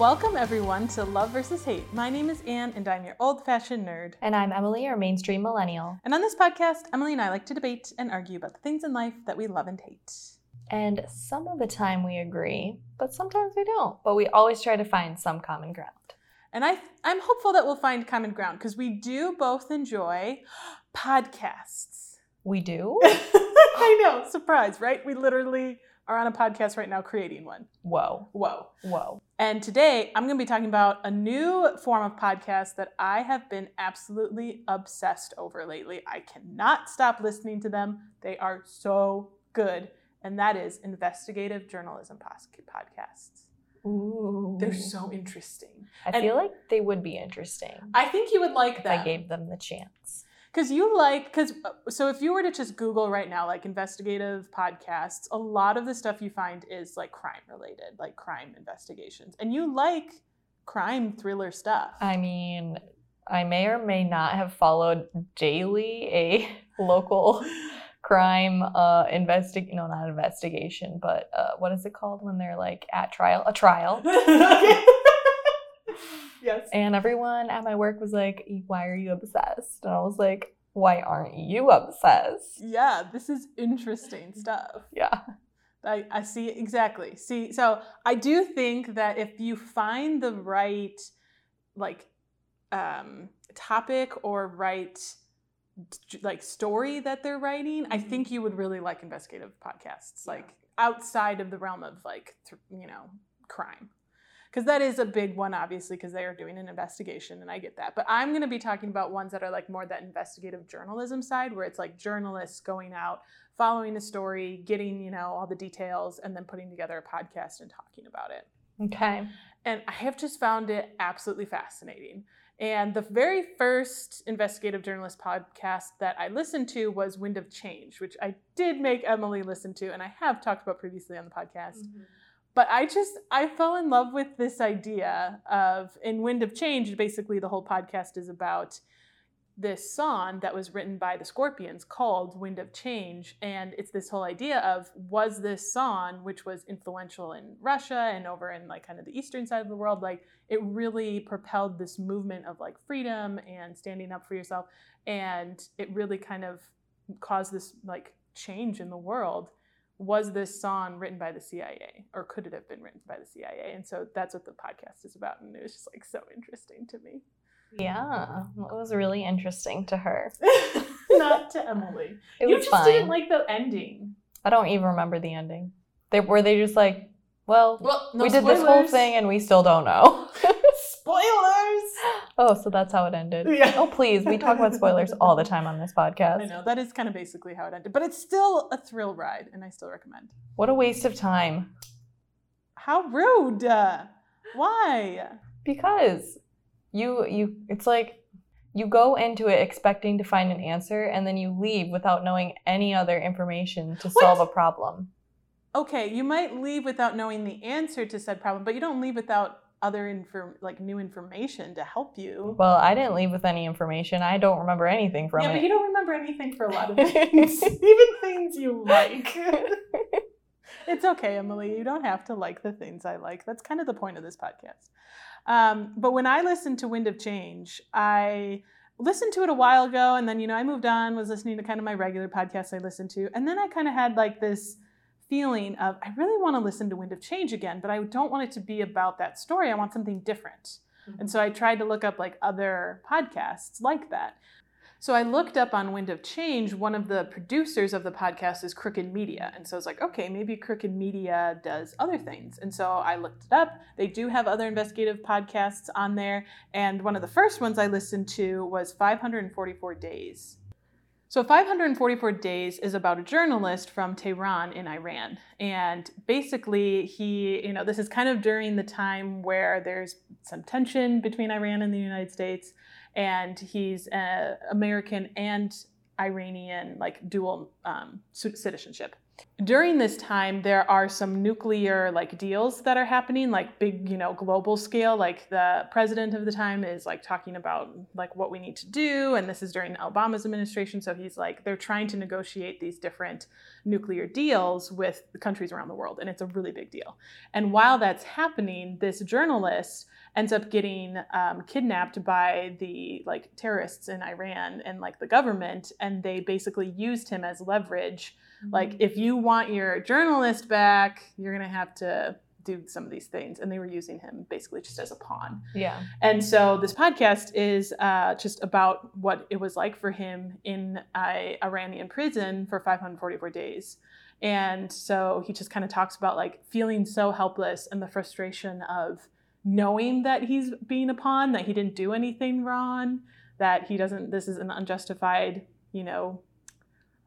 welcome everyone to Love versus Hate. My name is Anne, and I'm your old fashioned nerd. And I'm Emily, your mainstream millennial. And on this podcast, Emily and I like to debate and argue about the things in life that we love and hate. And some of the time we agree, but sometimes we don't. But we always try to find some common ground. And I, I'm hopeful that we'll find common ground because we do both enjoy podcasts. We do? I know, surprise, right? We literally are on a podcast right now creating one. Whoa. Whoa. Whoa. And today I'm going to be talking about a new form of podcast that I have been absolutely obsessed over lately. I cannot stop listening to them, they are so good. And that is investigative journalism podcasts. Ooh. They're so interesting. I and- feel like they would be interesting I think you would like if that. I gave them the chance. Because you like, because so if you were to just Google right now, like investigative podcasts, a lot of the stuff you find is like crime related, like crime investigations. And you like crime thriller stuff. I mean, I may or may not have followed daily a local crime uh investig no not investigation but uh what is it called when they're like at trial a trial yes. and everyone at my work was like why are you obsessed and i was like why aren't you obsessed Yeah, this is interesting stuff. yeah I, I see exactly. See, so I do think that if you find the right like um topic or right like story that they're writing, I think you would really like investigative podcasts, like outside of the realm of like th- you know crime, because that is a big one, obviously, because they are doing an investigation, and I get that. But I'm going to be talking about ones that are like more that investigative journalism side, where it's like journalists going out, following a story, getting you know all the details, and then putting together a podcast and talking about it okay and I have just found it absolutely fascinating. And the very first investigative journalist podcast that I listened to was Wind of Change, which I did make Emily listen to, and I have talked about previously on the podcast. Mm-hmm. But I just I fell in love with this idea of in Wind of Change. Basically, the whole podcast is about this song that was written by the Scorpions called Wind of Change. And it's this whole idea of was this song, which was influential in Russia and over in like kind of the eastern side of the world, like it really propelled this movement of like freedom and standing up for yourself. And it really kind of caused this like change in the world. Was this song written by the CIA or could it have been written by the CIA? And so that's what the podcast is about. And it was just like so interesting to me. yeah it was really interesting to her Not to Emily. it you was just fine didn't like the ending. i don't even remember the ending they were they just like well Well, no we did this whole thing and we still don't know Spoilers. Oh, so that's how it ended. Yeah. Oh, please. We talk about spoilers all the time on this podcast. I know that is kind of basically how it ended, but it's still a thrill ride, and I still recommend. What a waste of time. How rude! Uh, Why? Because you you it's like you go into it expecting to find an answer and then you leave without knowing any other information to What? solve a problem. Okay, you might leave without knowing the answer to said problem, but you don't leave without other inform like new information to help you. Well, I didn't leave with any information. I don't remember anything from yeah, but it. you don't remember anything for a lot of things, even things you like. it's okay, Emily. You don't have to like the things I like. That's kind of the point of this podcast. Um, but when I listened to Wind of Change, I listened to it a while ago, and then you know I moved on, was listening to kind of my regular podcasts I listened to, and then I kind of had like this feeling of I really want to listen to Wind of Change again, but I don't want it to be about that story. I want something different. And mm-hmm. so I tried to look up like other podcasts like that. So I looked up on Wind of Change, one of the producers of the podcast is Crooked Media. And so I was like, okay, maybe Crooked Media does other things. And so I looked it up. They do have other investigative podcasts on there. And one of the first ones I listened to was 544 Days. So 544 Days is about a journalist from Tehran in Iran. And basically, he, you know, this is kind of during the time where there's some tension between Iran and the United States. And he's uh, American and Iranian, like dual um, citizenship. During this time there are some nuclear like deals that are happening like big you know global scale. Like the president of the time is like talking about like what we need to do and this is during obama's administration. So he's like they're trying to negotiate these different nuclear deals with countries around the world and it's a really big deal. And while that's happening this journalist ends up getting um, kidnapped by the like terrorists in iran and like the government and they basically used him as leverage like, if you want your journalist back, you're going to have to do some of these things. And they were using him basically just as a pawn. Yeah. And so this podcast is uh, just about what it was like for him in a Iranian prison for 544 days. And so he just kind of talks about like feeling so helpless and the frustration of knowing that he's being a pawn, that he didn't do anything wrong, that he doesn't, this is an unjustified, you know,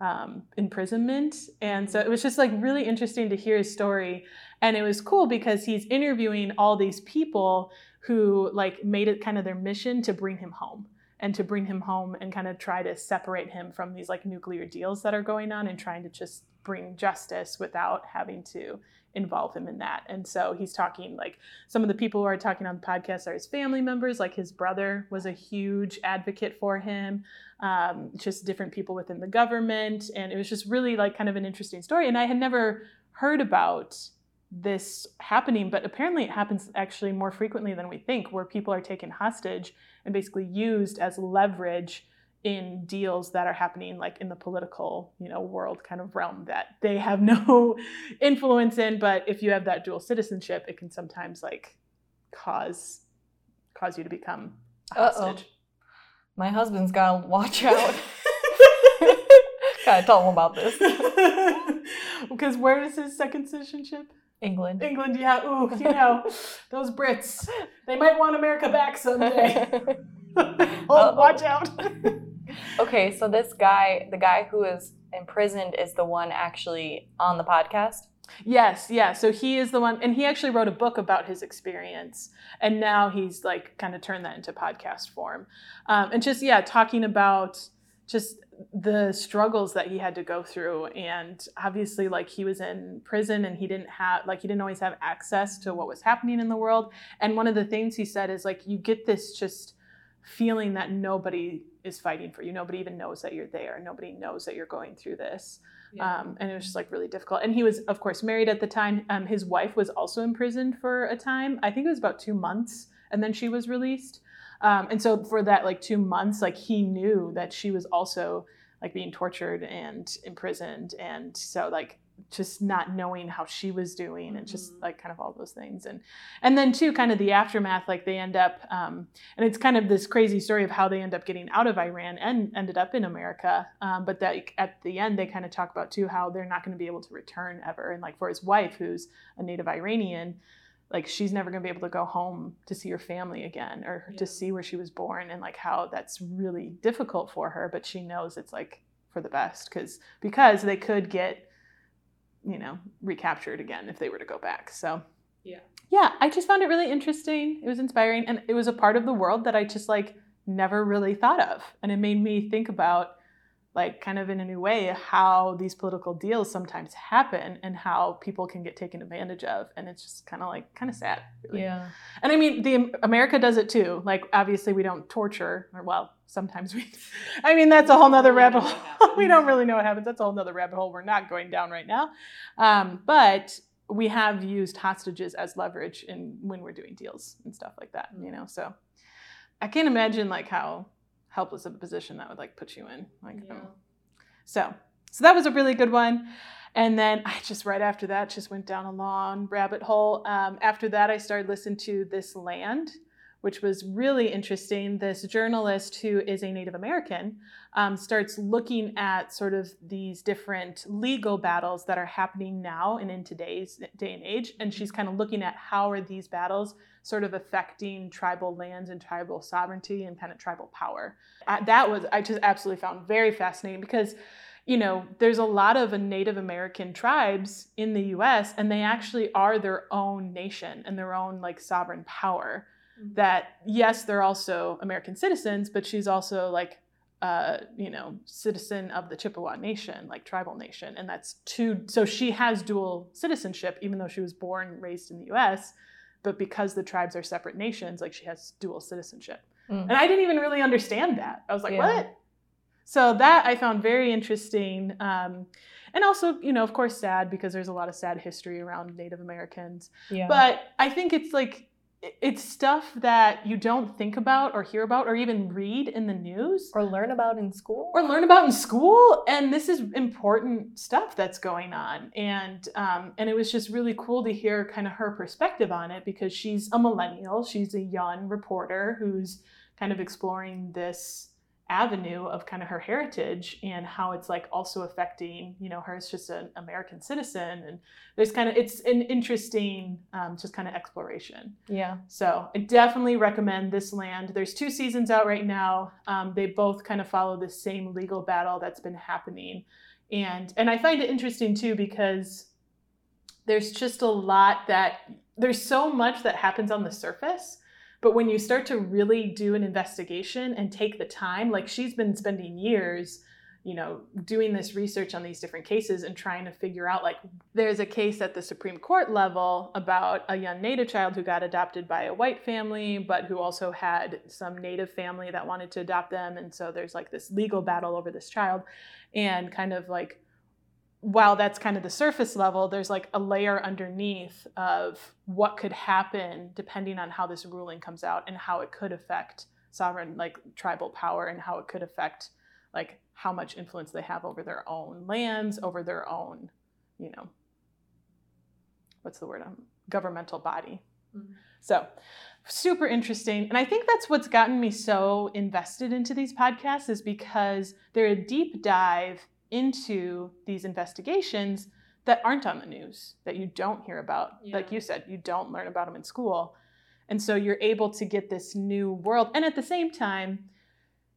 um, imprisonment. And so it was just like really interesting to hear his story. And it was cool because he's interviewing all these people who like made it kind of their mission to bring him home and to bring him home and kind of try to separate him from these like nuclear deals that are going on and trying to just bring justice without having to involve him in that. And so he's talking like some of the people who are talking on the podcast are his family members, like his brother was a huge advocate for him, um, just different people within the government. And it was just really like kind of an interesting story. And I had never heard about this happening, but apparently it happens actually more frequently than we think, where people are taken hostage and basically used as leverage in deals that are happening like in the political you know world kind of realm that they have no influence in but if you have that dual citizenship it can sometimes like cause cause you to become a hostage. My husband's gotta watch out. gotta tell him about this. because where is his second citizenship England. england yeah ooh you know those brits they might want america back someday oh watch out okay, so this guy, the guy who is imprisoned, is the one actually on the podcast. Yes, yeah. So he is the one, and he actually wrote a book about his experience, and now he's like kind of turned that into podcast form, um, and just yeah, talking about just the struggles that he had to go through, and obviously like he was in prison and he didn't have like he didn't always have access to what was happening in the world, and one of the things he said is like you get this just feeling that nobody is fighting for you, nobody even knows that you're there, nobody knows that you're going through this. Um, and it was just like really difficult. And he was, of course, married at the time. Um, his wife was also imprisoned for a time. I think it was about two months, and then she was released. Um, and so for that like two months, like he knew that she was also like being tortured and imprisoned, and so like just not knowing how she was doing and just Mhm. like kind of all those things and and then too kind of the aftermath like they end up um, and it's kind of this crazy story of how they end up getting out of iran and ended up in america um, but that at the end they kind of talk about too how they're not going to be able to return ever and like for his wife who's a native iranian like she's never going to be able to go home to see her family again or Yeah. to see where she was born and like how that's really difficult for her but she knows it's like for the best because because they could get you know recaptured again if they were to go back so Yeah. yeah i just found it really interesting it was inspiring and it was a part of the world that i just like never really thought of and it made me think about like kind of in a new way how these political deals sometimes happen and how people can get taken advantage of and it's just kind of like kind of sad really. Yeah. and i mean the america does it too like obviously we don't torture or well sometimes we i mean that's a whole nother rabbit hole. we don't really know what happens. That's a whole nother rabbit hole. We're not going down right now. Um, but we have used hostages as leverage in when we're doing deals and stuff like that you know so i can't imagine like how helpless of a position that would like put you in like um, so so that was a really good one. And then i just right after that just went down a long rabbit hole. Um, after that i started listening to this land which was really interesting this journalist who is a native american um, starts looking at sort of these different legal battles that are happening now and in today's day and age and she's kind of looking at how are these battles sort of affecting tribal lands and tribal sovereignty and kind of tribal power. Uh, that was i just absolutely found very fascinating because you know there's a lot of native american tribes in the us and they actually are their own nation and their own like sovereign power that yes they're also american citizens but she's also like uh, you know, citizen of the Chippewa Nation, like tribal nation, and that's two. So she has dual citizenship, even though she was born raised in the U.S. But because the tribes are separate nations, like she has dual citizenship. Mm. And I didn't even really understand that. I was like, Yeah. what? So that I found very interesting. Um, and also, you know, of course, sad because there's a lot of sad history around Native Americans. Yeah. But I think it's like, it's stuff that you don't think about or hear about or even read in the news or learn about in school. or learn about in school. And this is important stuff that's going on. And um, and it was just really cool to hear kind of her perspective on it because she's a millennial. She's a young reporter who's kind of exploring this avenue of kind of her heritage and how it's like also affecting you know her as just an american citizen and there's kind of it's an interesting um, just kind of exploration yeah. so I definitely recommend this land. There's two seasons out right now. Um, they both kind of follow the same legal battle that's been happening, and and I find it interesting too because there's just a lot that there's so much that happens on the surface. But when you start to really do an investigation and take the time, like she's been spending years, you know, doing this research on these different cases and trying to figure out like there's a case at the Supreme Court level about a young Native child who got adopted by a white family, but who also had some Native family that wanted to adopt them. And so there's like this legal battle over this child. And kind of like, while that's kind of the surface level, there's like a layer underneath of what could happen depending on how this ruling comes out and how it could affect sovereign, like tribal power, and how it could affect like how much influence they have over their own lands, over their own, you know, what's the word? Um, governmental body. Mhm. So, super interesting. And I think that's what's gotten me so invested into these podcasts is because they're a deep dive into these investigations that aren't on the news, that you don't hear about. Like you said, you don't learn about them in school. And so you're able to get this new world. And at the same time,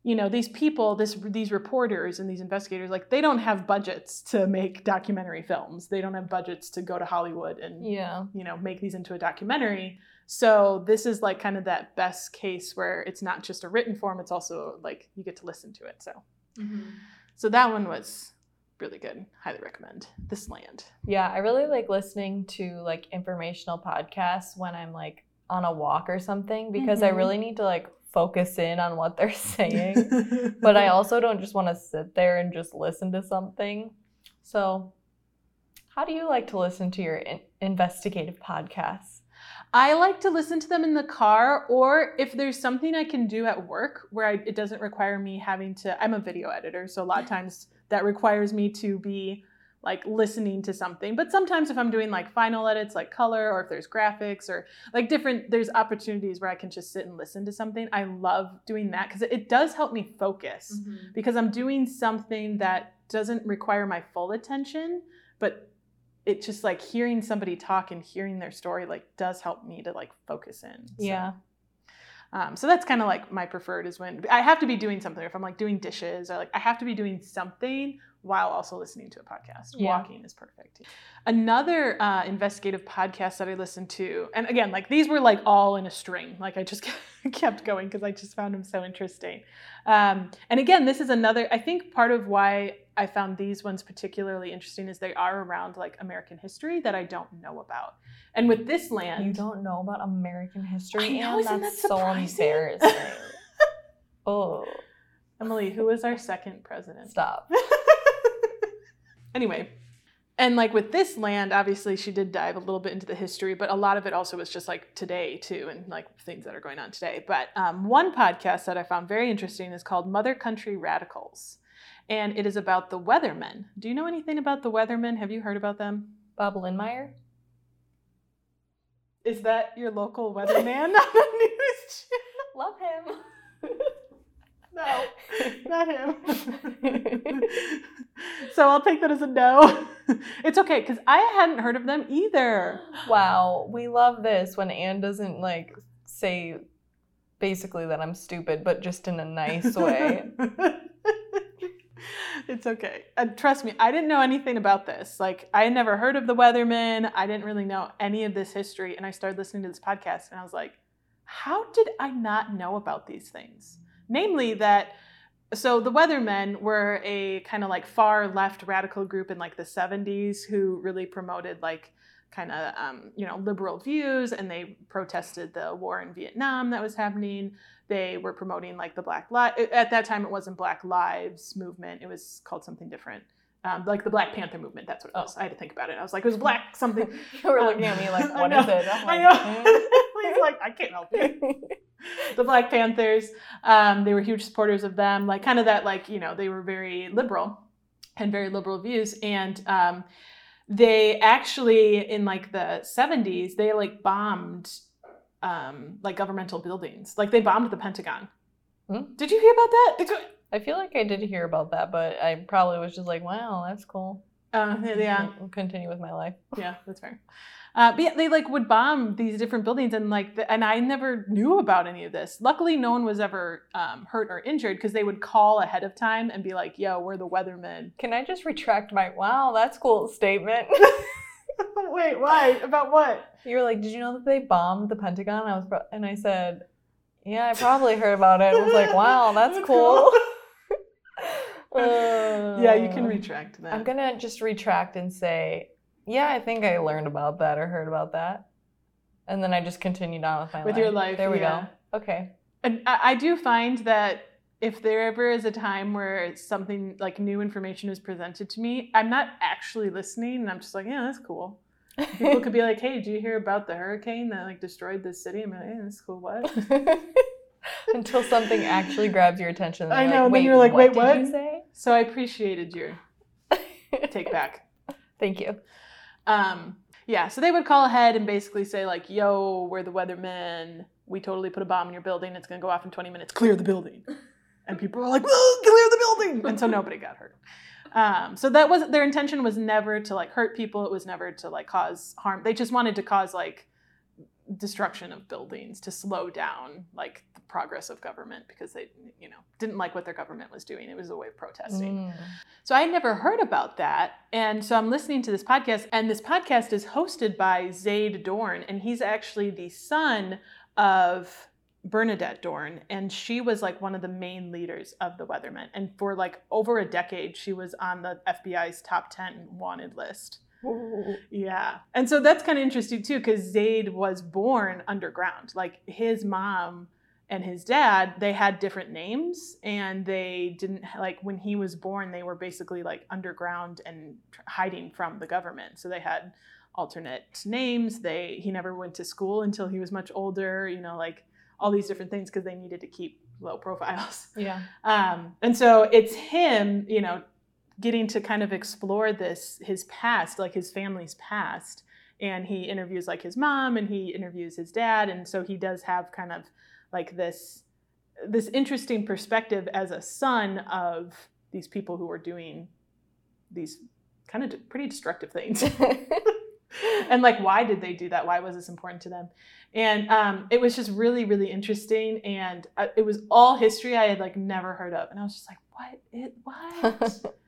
you know, these people, this these reporters and these investigators, like they don't have budgets to make documentary films. They don't have budgets to go to Hollywood and Yeah. you know make these into a documentary so this is like kind of that best case where it's not just a written form it's also like you get to listen to it so mm-hmm. So that one was really good highly recommend this land Yeah, I really like listening to like informational podcasts when I'm like on a walk or something because I Mhm. really need to like focus in on what they're saying. but I also don't just want to sit there and just listen to something. So, how do you like to listen to your in- investigative podcasts? I like to listen to them in the car, or if there's something I can do at work where I, it doesn't require me having to. I'm a video editor, so a lot of times that requires me to be like listening to something. But sometimes if I'm doing like final edits, like color, or if there's graphics, or like different, there's opportunities where I can just sit and listen to something. I love doing that because it, it does help me focus mm-hmm. because I'm doing something that doesn't require my full attention, but it just like hearing somebody talk and hearing their story like does help me to like focus in. So, Yeah. Um, so that's kind of like my preferred is when I have to be doing something. If I'm like doing dishes or like I have to be doing something while also listening to a podcast. Yeah. Walking is perfect. Another uh, investigative podcast that I listened to, and again, like these were like all in a string. Like I just kept going because I just found them so interesting. Um, and again, this is another. I think part of why I found these ones particularly interesting is they are around like American history that I don't know about. And with this land, You don't know about American history, know, and isn't that's that so embarrassing. oh, Emily, who was our second president? stop. anyway, and like with this land, obviously she did dive a little bit into the history, but a lot of it also was just like today too, and like things that are going on today. But um, one podcast that I found very interesting is called Mother Country Radicals, and it is about the Weathermen. Do you know anything about the Weathermen? Have you heard about them? Bob Lindmeyer? Is that your local weatherman on the news channel? Love him. No, not him. so I'll take that as a no. It's okay because I hadn't heard of them either. wow, we love this when Anne doesn't like say basically that I'm stupid, but just in a nice way. it's okay. Uh, trust me, I didn't know anything about this. Like, I had never heard of the Weathermen. I didn't really know any of this history. And I started listening to this podcast and I was like, how did I not know about these things? Namely, that so the Weathermen were a kind of like far left radical group in like the 70s who really promoted like kind of um, you know liberal views and they protested the war in Vietnam that was happening. They were promoting like the Black Li- at that time it wasn't Black Lives movement. It was called something different. Um, like the Black Panther movement, that's what it was. I had to think about it. I was like, it was black something. you were looking at me like, I what is it? I'm I like, know. He's like, I can't help you. the Black Panthers. Um, they were huge supporters of them, like kind of that, like you know, they were very liberal and very liberal views, and um, they actually in like the '70s they like bombed um, like governmental buildings, like they bombed the Pentagon. Hmm? Did you hear about that? Go- I feel like I did hear about that, but I probably was just like, wow, that's cool. Uh, yeah, I'll continue with my life. yeah, that's fair. Uh, but yeah, they like would bomb these different buildings, and like, the, and I never knew about any of this. Luckily, no one was ever um, hurt or injured because they would call ahead of time and be like, "Yo, we're the weathermen." Can I just retract my wow, that's cool statement? Wait, why? About what? you were like, did you know that they bombed the Pentagon? I was, pro- and I said, yeah, I probably heard about it. I was like, wow, that's cool. yeah, you can Uh, retract that. I'm gonna just retract and say, yeah, I think I learned about that or heard about that, and then I just continued on with my With life. your life, There we yeah. go. Okay. And I, I do find that if there ever is a time where something like new information is presented to me, I'm not actually listening, and I'm just like, yeah, that's cool. People could be like, hey, did you hear about the hurricane that like destroyed this city? I'm like, hey, that's cool. What? Until something actually grabs your attention. I know, Like, and then you're like, what "Wait, what?" you say? So I appreciated your take back. Thank you. Um, yeah, so they would call ahead and basically say like, "Yo, we're the weathermen. We totally put a bomb in your building. It's gonna go off in 20 minutes. Clear the building." And people were like, "Clear the building!" And so nobody got hurt. Um, so that was their intention was never to like hurt people. It was never to like cause harm. They just wanted to cause like destruction of buildings to slow down like the progress of government because they you know didn't like what their government was doing. It was a way of protesting. Mm. So I had never heard about that. And so I'm listening to this podcast, and this podcast is hosted by Zayd Dohrn, and he's actually the son of Bernardine Dohrn. And she was like one of the main leaders of the Weathermen. And for like over a decade, she was on the FBI's top 10 wanted list. Yeah. And so that's kind of interesting too, because Zayd was born underground. Like his mom and his dad, they had different names and they didn't, like when he was born, they were basically like underground and hiding from the government. So they had alternate names. They, he never went to school until he was much older, you know, like all these different things because they needed to keep low profiles. Yeah. Um, and so it's him, you know, getting to kind of explore this, his past, like his family's past. And he interviews like his mom and he interviews his dad. And so he does have kind of like this this interesting perspective as a son of these people who are doing these kind of pretty destructive things and like why did they do that? Why was this important to them? And um, it was just really really interesting and uh, it was all history i had like never heard of. And i was just like what? It what?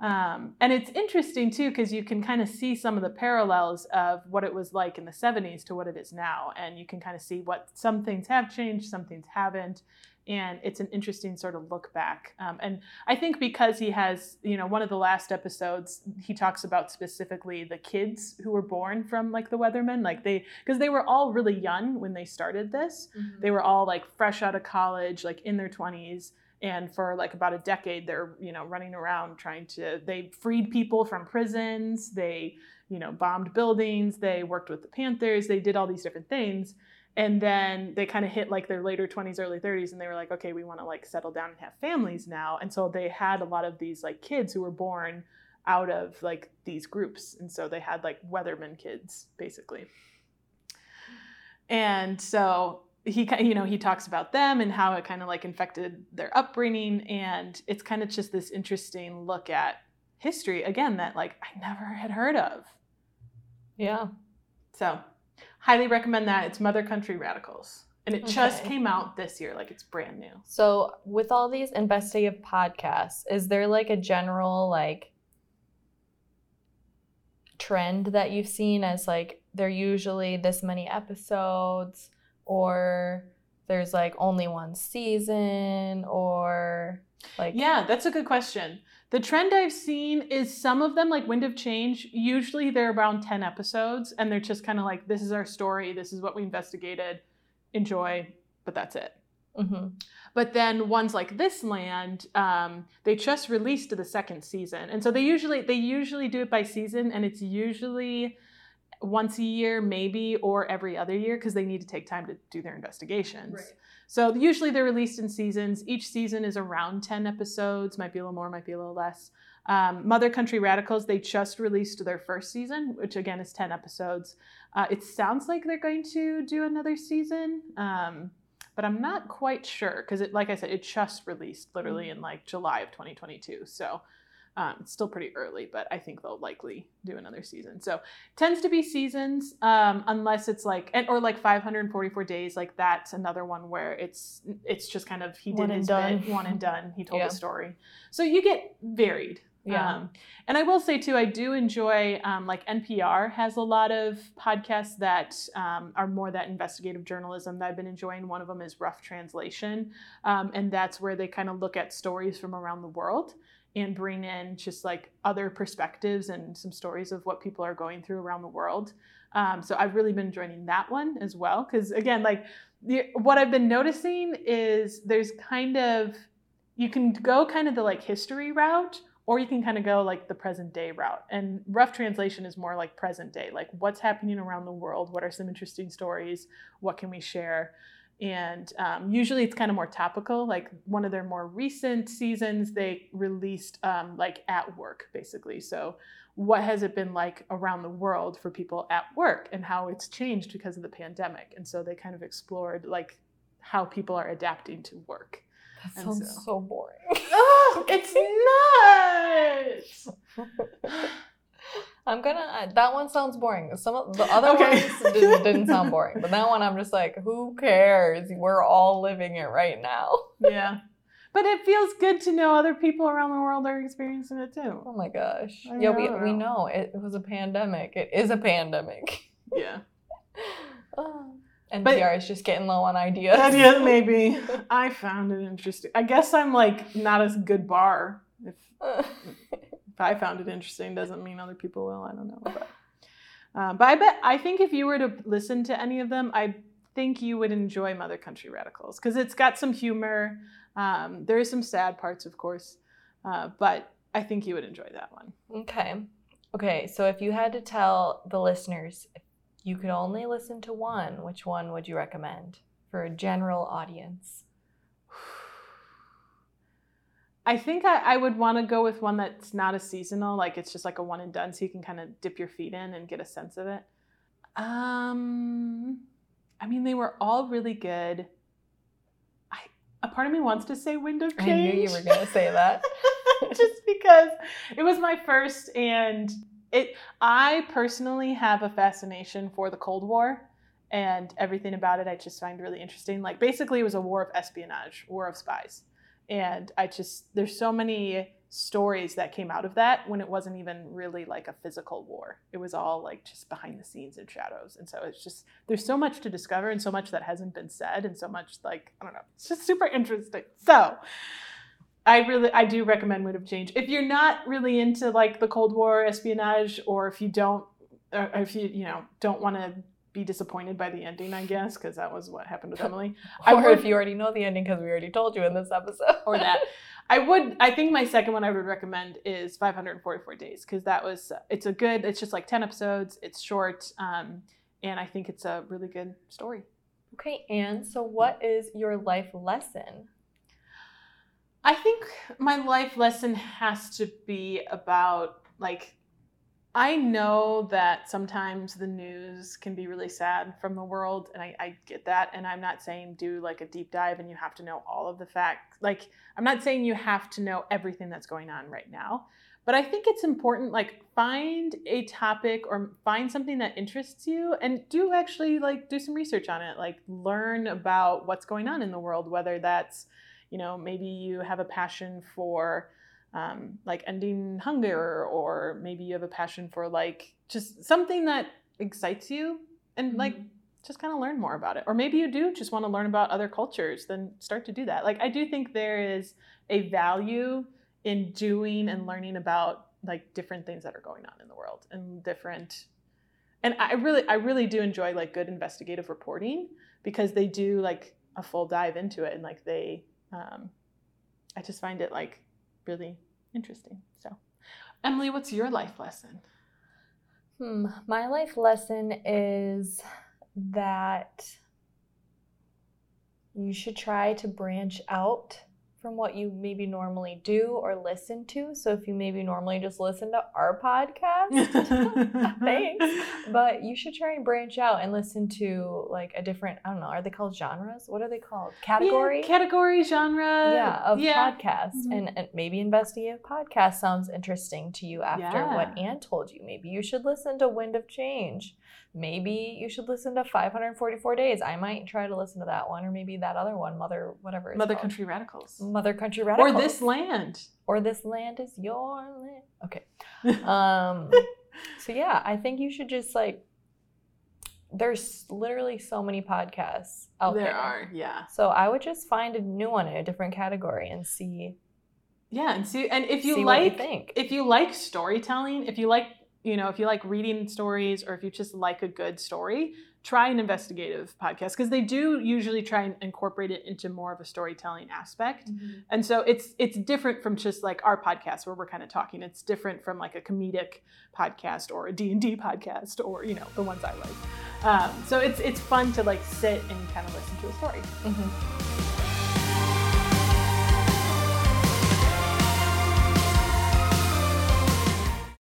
Um, and it's interesting too because you can kind of see some of the parallels of what it was like in the 70s to what it is now and you can kind of see what some things have changed some things haven't and it's an interesting sort of look back. Um, and i think because he has you know one of the last episodes he talks about specifically the kids who were born from like the weathermen like they because they were all really young when they started this. They were all like fresh out of college like in their 20s and for like about a decade they're you know running around trying to they freed people from prisons. They you know bombed buildings. They worked with the panthers. They did all these different things and then they kind of hit like their later 20s early 30s and they were like okay we want to like settle down and have families now. And so they had a lot of these like kids who were born out of like these groups. And so they had like weatherman kids basically. And so he you know he talks about them and how it kind of like infected their upbringing. And it's kind of just this interesting look at history again that like i never had heard of. Yeah. so highly recommend that. It's mother country radicals. And it just came out this year like it's brand new. So, with all these investigative podcasts, is there like a general like trend that you've seen as like they're usually this many episodes or there's like only one season or like Yeah, that's a good question. The trend I've seen is some of them, like Wind of Change, usually they're around 10 episodes and they're just kind of like, this is our story, this is what we investigated, enjoy, but that's it. hmm But then ones like This Land, um, they just released the second season, and so they usually they usually do it by season, and it's usually once a year, maybe, or every other year, because they need to take time to do their investigations. Right. So usually they're released in seasons. Each season is around ten episodes, might be a little more, might be a little less. Um, Mother Country Radicals, they just released their first season, which again is 10 episodes. Uh, it sounds like they're going to do another season, um, but I'm not quite sure because, it, like I said, it just released literally in like July of 2022. So um, it's still pretty early, but I think they'll likely do another season. So tends to be seasons, um, unless it's like and, or like 544 days. Like that's another one where it's it's just kind of he did One and his done. bit, one and done. He told Yeah. a story. So you get varied. Yeah. Um, and I will say too, I do enjoy um, like NPR has a lot of podcasts that um, are more that investigative journalism that I've been enjoying. One of them is Rough Translation, um, and that's where they kind of look at stories from around the world and bring in just like other perspectives and some stories of what people are going through around the world. Um, so I've really been enjoying that one as well because again, like the, what I've been noticing is there's kind of you can go kind of the like history route or you can kind of go like the present day route. And rough translation is more like present day like what's happening around the world? What are some interesting stories? What can we share and um, usually it's kind of more topical like one of their more recent seasons they released um, like at work basically. So what has it been like around the world for people at work and how it's changed because of the pandemic? And so they kind of explored like how people are adapting to work. That And sounds so- so boring. oh it's nuts I'm gonna. uh, That one sounds boring. Some of the other Okay. ones didn't, didn't sound boring, but that one I'm just like, who cares? We're all living it right now. yeah but it feels good to know other people around the world are experiencing it too Oh my gosh. I Yeah, we know. we know it, it was a pandemic. It is a pandemic. yeah Oh. NPR But- is just getting low on ideas. yeah maybe i found it interesting i guess i'm like not as good bar if if I found it interesting, doesn't mean other people will. I don't know. But, um, but I bet I think if you were to listen to any of them, I think you would enjoy Mother Country Radicals because it's got some humor. Um, there is some sad parts, of course, uh, but I think you would enjoy that one. okay. Okay, so if you had to tell the listeners you could only listen to one, which one would you recommend for a general audience? I think I, I would want to go with one that's not a seasonal, like it's just like a one and done, so you can kind of dip your feet in and get a sense of it. Um, I mean, they were all really good. I a part of me wants to say Wind of Change. I knew you were gonna say that. just because it was my first, and it. I personally have a fascination for the Cold War. And everything about it, I just find really interesting. Like, basically, it was a war of espionage, war of spies and i just there's so many stories that came out of that when it wasn't even really like a physical war. It was all like just behind the scenes and shadows. And so it's just there's so much to discover and so much that hasn't been said and so much like i don't know it's just super interesting. So i really i do recommend wind of change. If you're not really into like the cold war espionage or if you don't or if you you know don't want to be disappointed by the ending i guess because that was what happened with emily I or would- if you already know the ending because we already told you in this episode. or that. I would. I think my second one I would recommend is 544 Days because that was. It's a good. It's just like 10 episodes. It's short, um, and I think it's a really good story. Okay, Anne, so what is your life lesson? I think my life lesson has to be about like. I know that sometimes the news can be really sad from the world, and I, I get that. And I'm not saying do like a deep dive and you have to know all of the facts. Like, I'm not saying you have to know everything that's going on right now. But I think it's important, like, find a topic or find something that interests you and do actually, like, do some research on it. Like, learn about what's going on in the world, whether that's, you know, maybe you have a passion for um, like ending hunger, or maybe you have a passion for like just something that excites you, and like just kind of learn more about it. Or maybe you do just want to learn about other cultures, then start to do that. Like I do think there is a value in doing and learning about like different things that are going on in the world and different and I really I really do enjoy like good investigative reporting because they do like a full dive into it and like they um I just find it like really interesting. So Emily, what's your life lesson? Hmm. My life lesson is that you should try to branch out from what you maybe normally do or listen to. So if you maybe normally just listen to our podcast, thanks. But you should try and branch out and listen to like a different, I don't know, are they called genres? What are they called? Category? Yeah, category, genre. yeah, of yeah. podcast. Mhm. And, and maybe investigative podcast sounds interesting to you after what Anne told you. Maybe you should listen to Wind of Change. Maybe you should listen to 544 Days. I might try to listen to that one, or maybe that other one, Mother, whatever. It's Mother called. Country Radicals. Mother Country Radicals. Or This Land. Or this land is your land. Okay. Um, so yeah, I think you should just like. There's literally so many podcasts out there. there are, yeah. So I would just find a new one in a different category and see. Yeah, and see and if you like you think. if you like storytelling, if you like, you know, if you like reading stories or if you just like a good story, try an investigative podcast because they do usually try and incorporate it into more of a storytelling aspect. And so it's it's different from just like our podcast where we're kind of talking. It's different from like a comedic podcast or a D&D podcast or, you know, the ones I like. Um, so it's it's fun to like sit and kind of listen to a story. Mhm.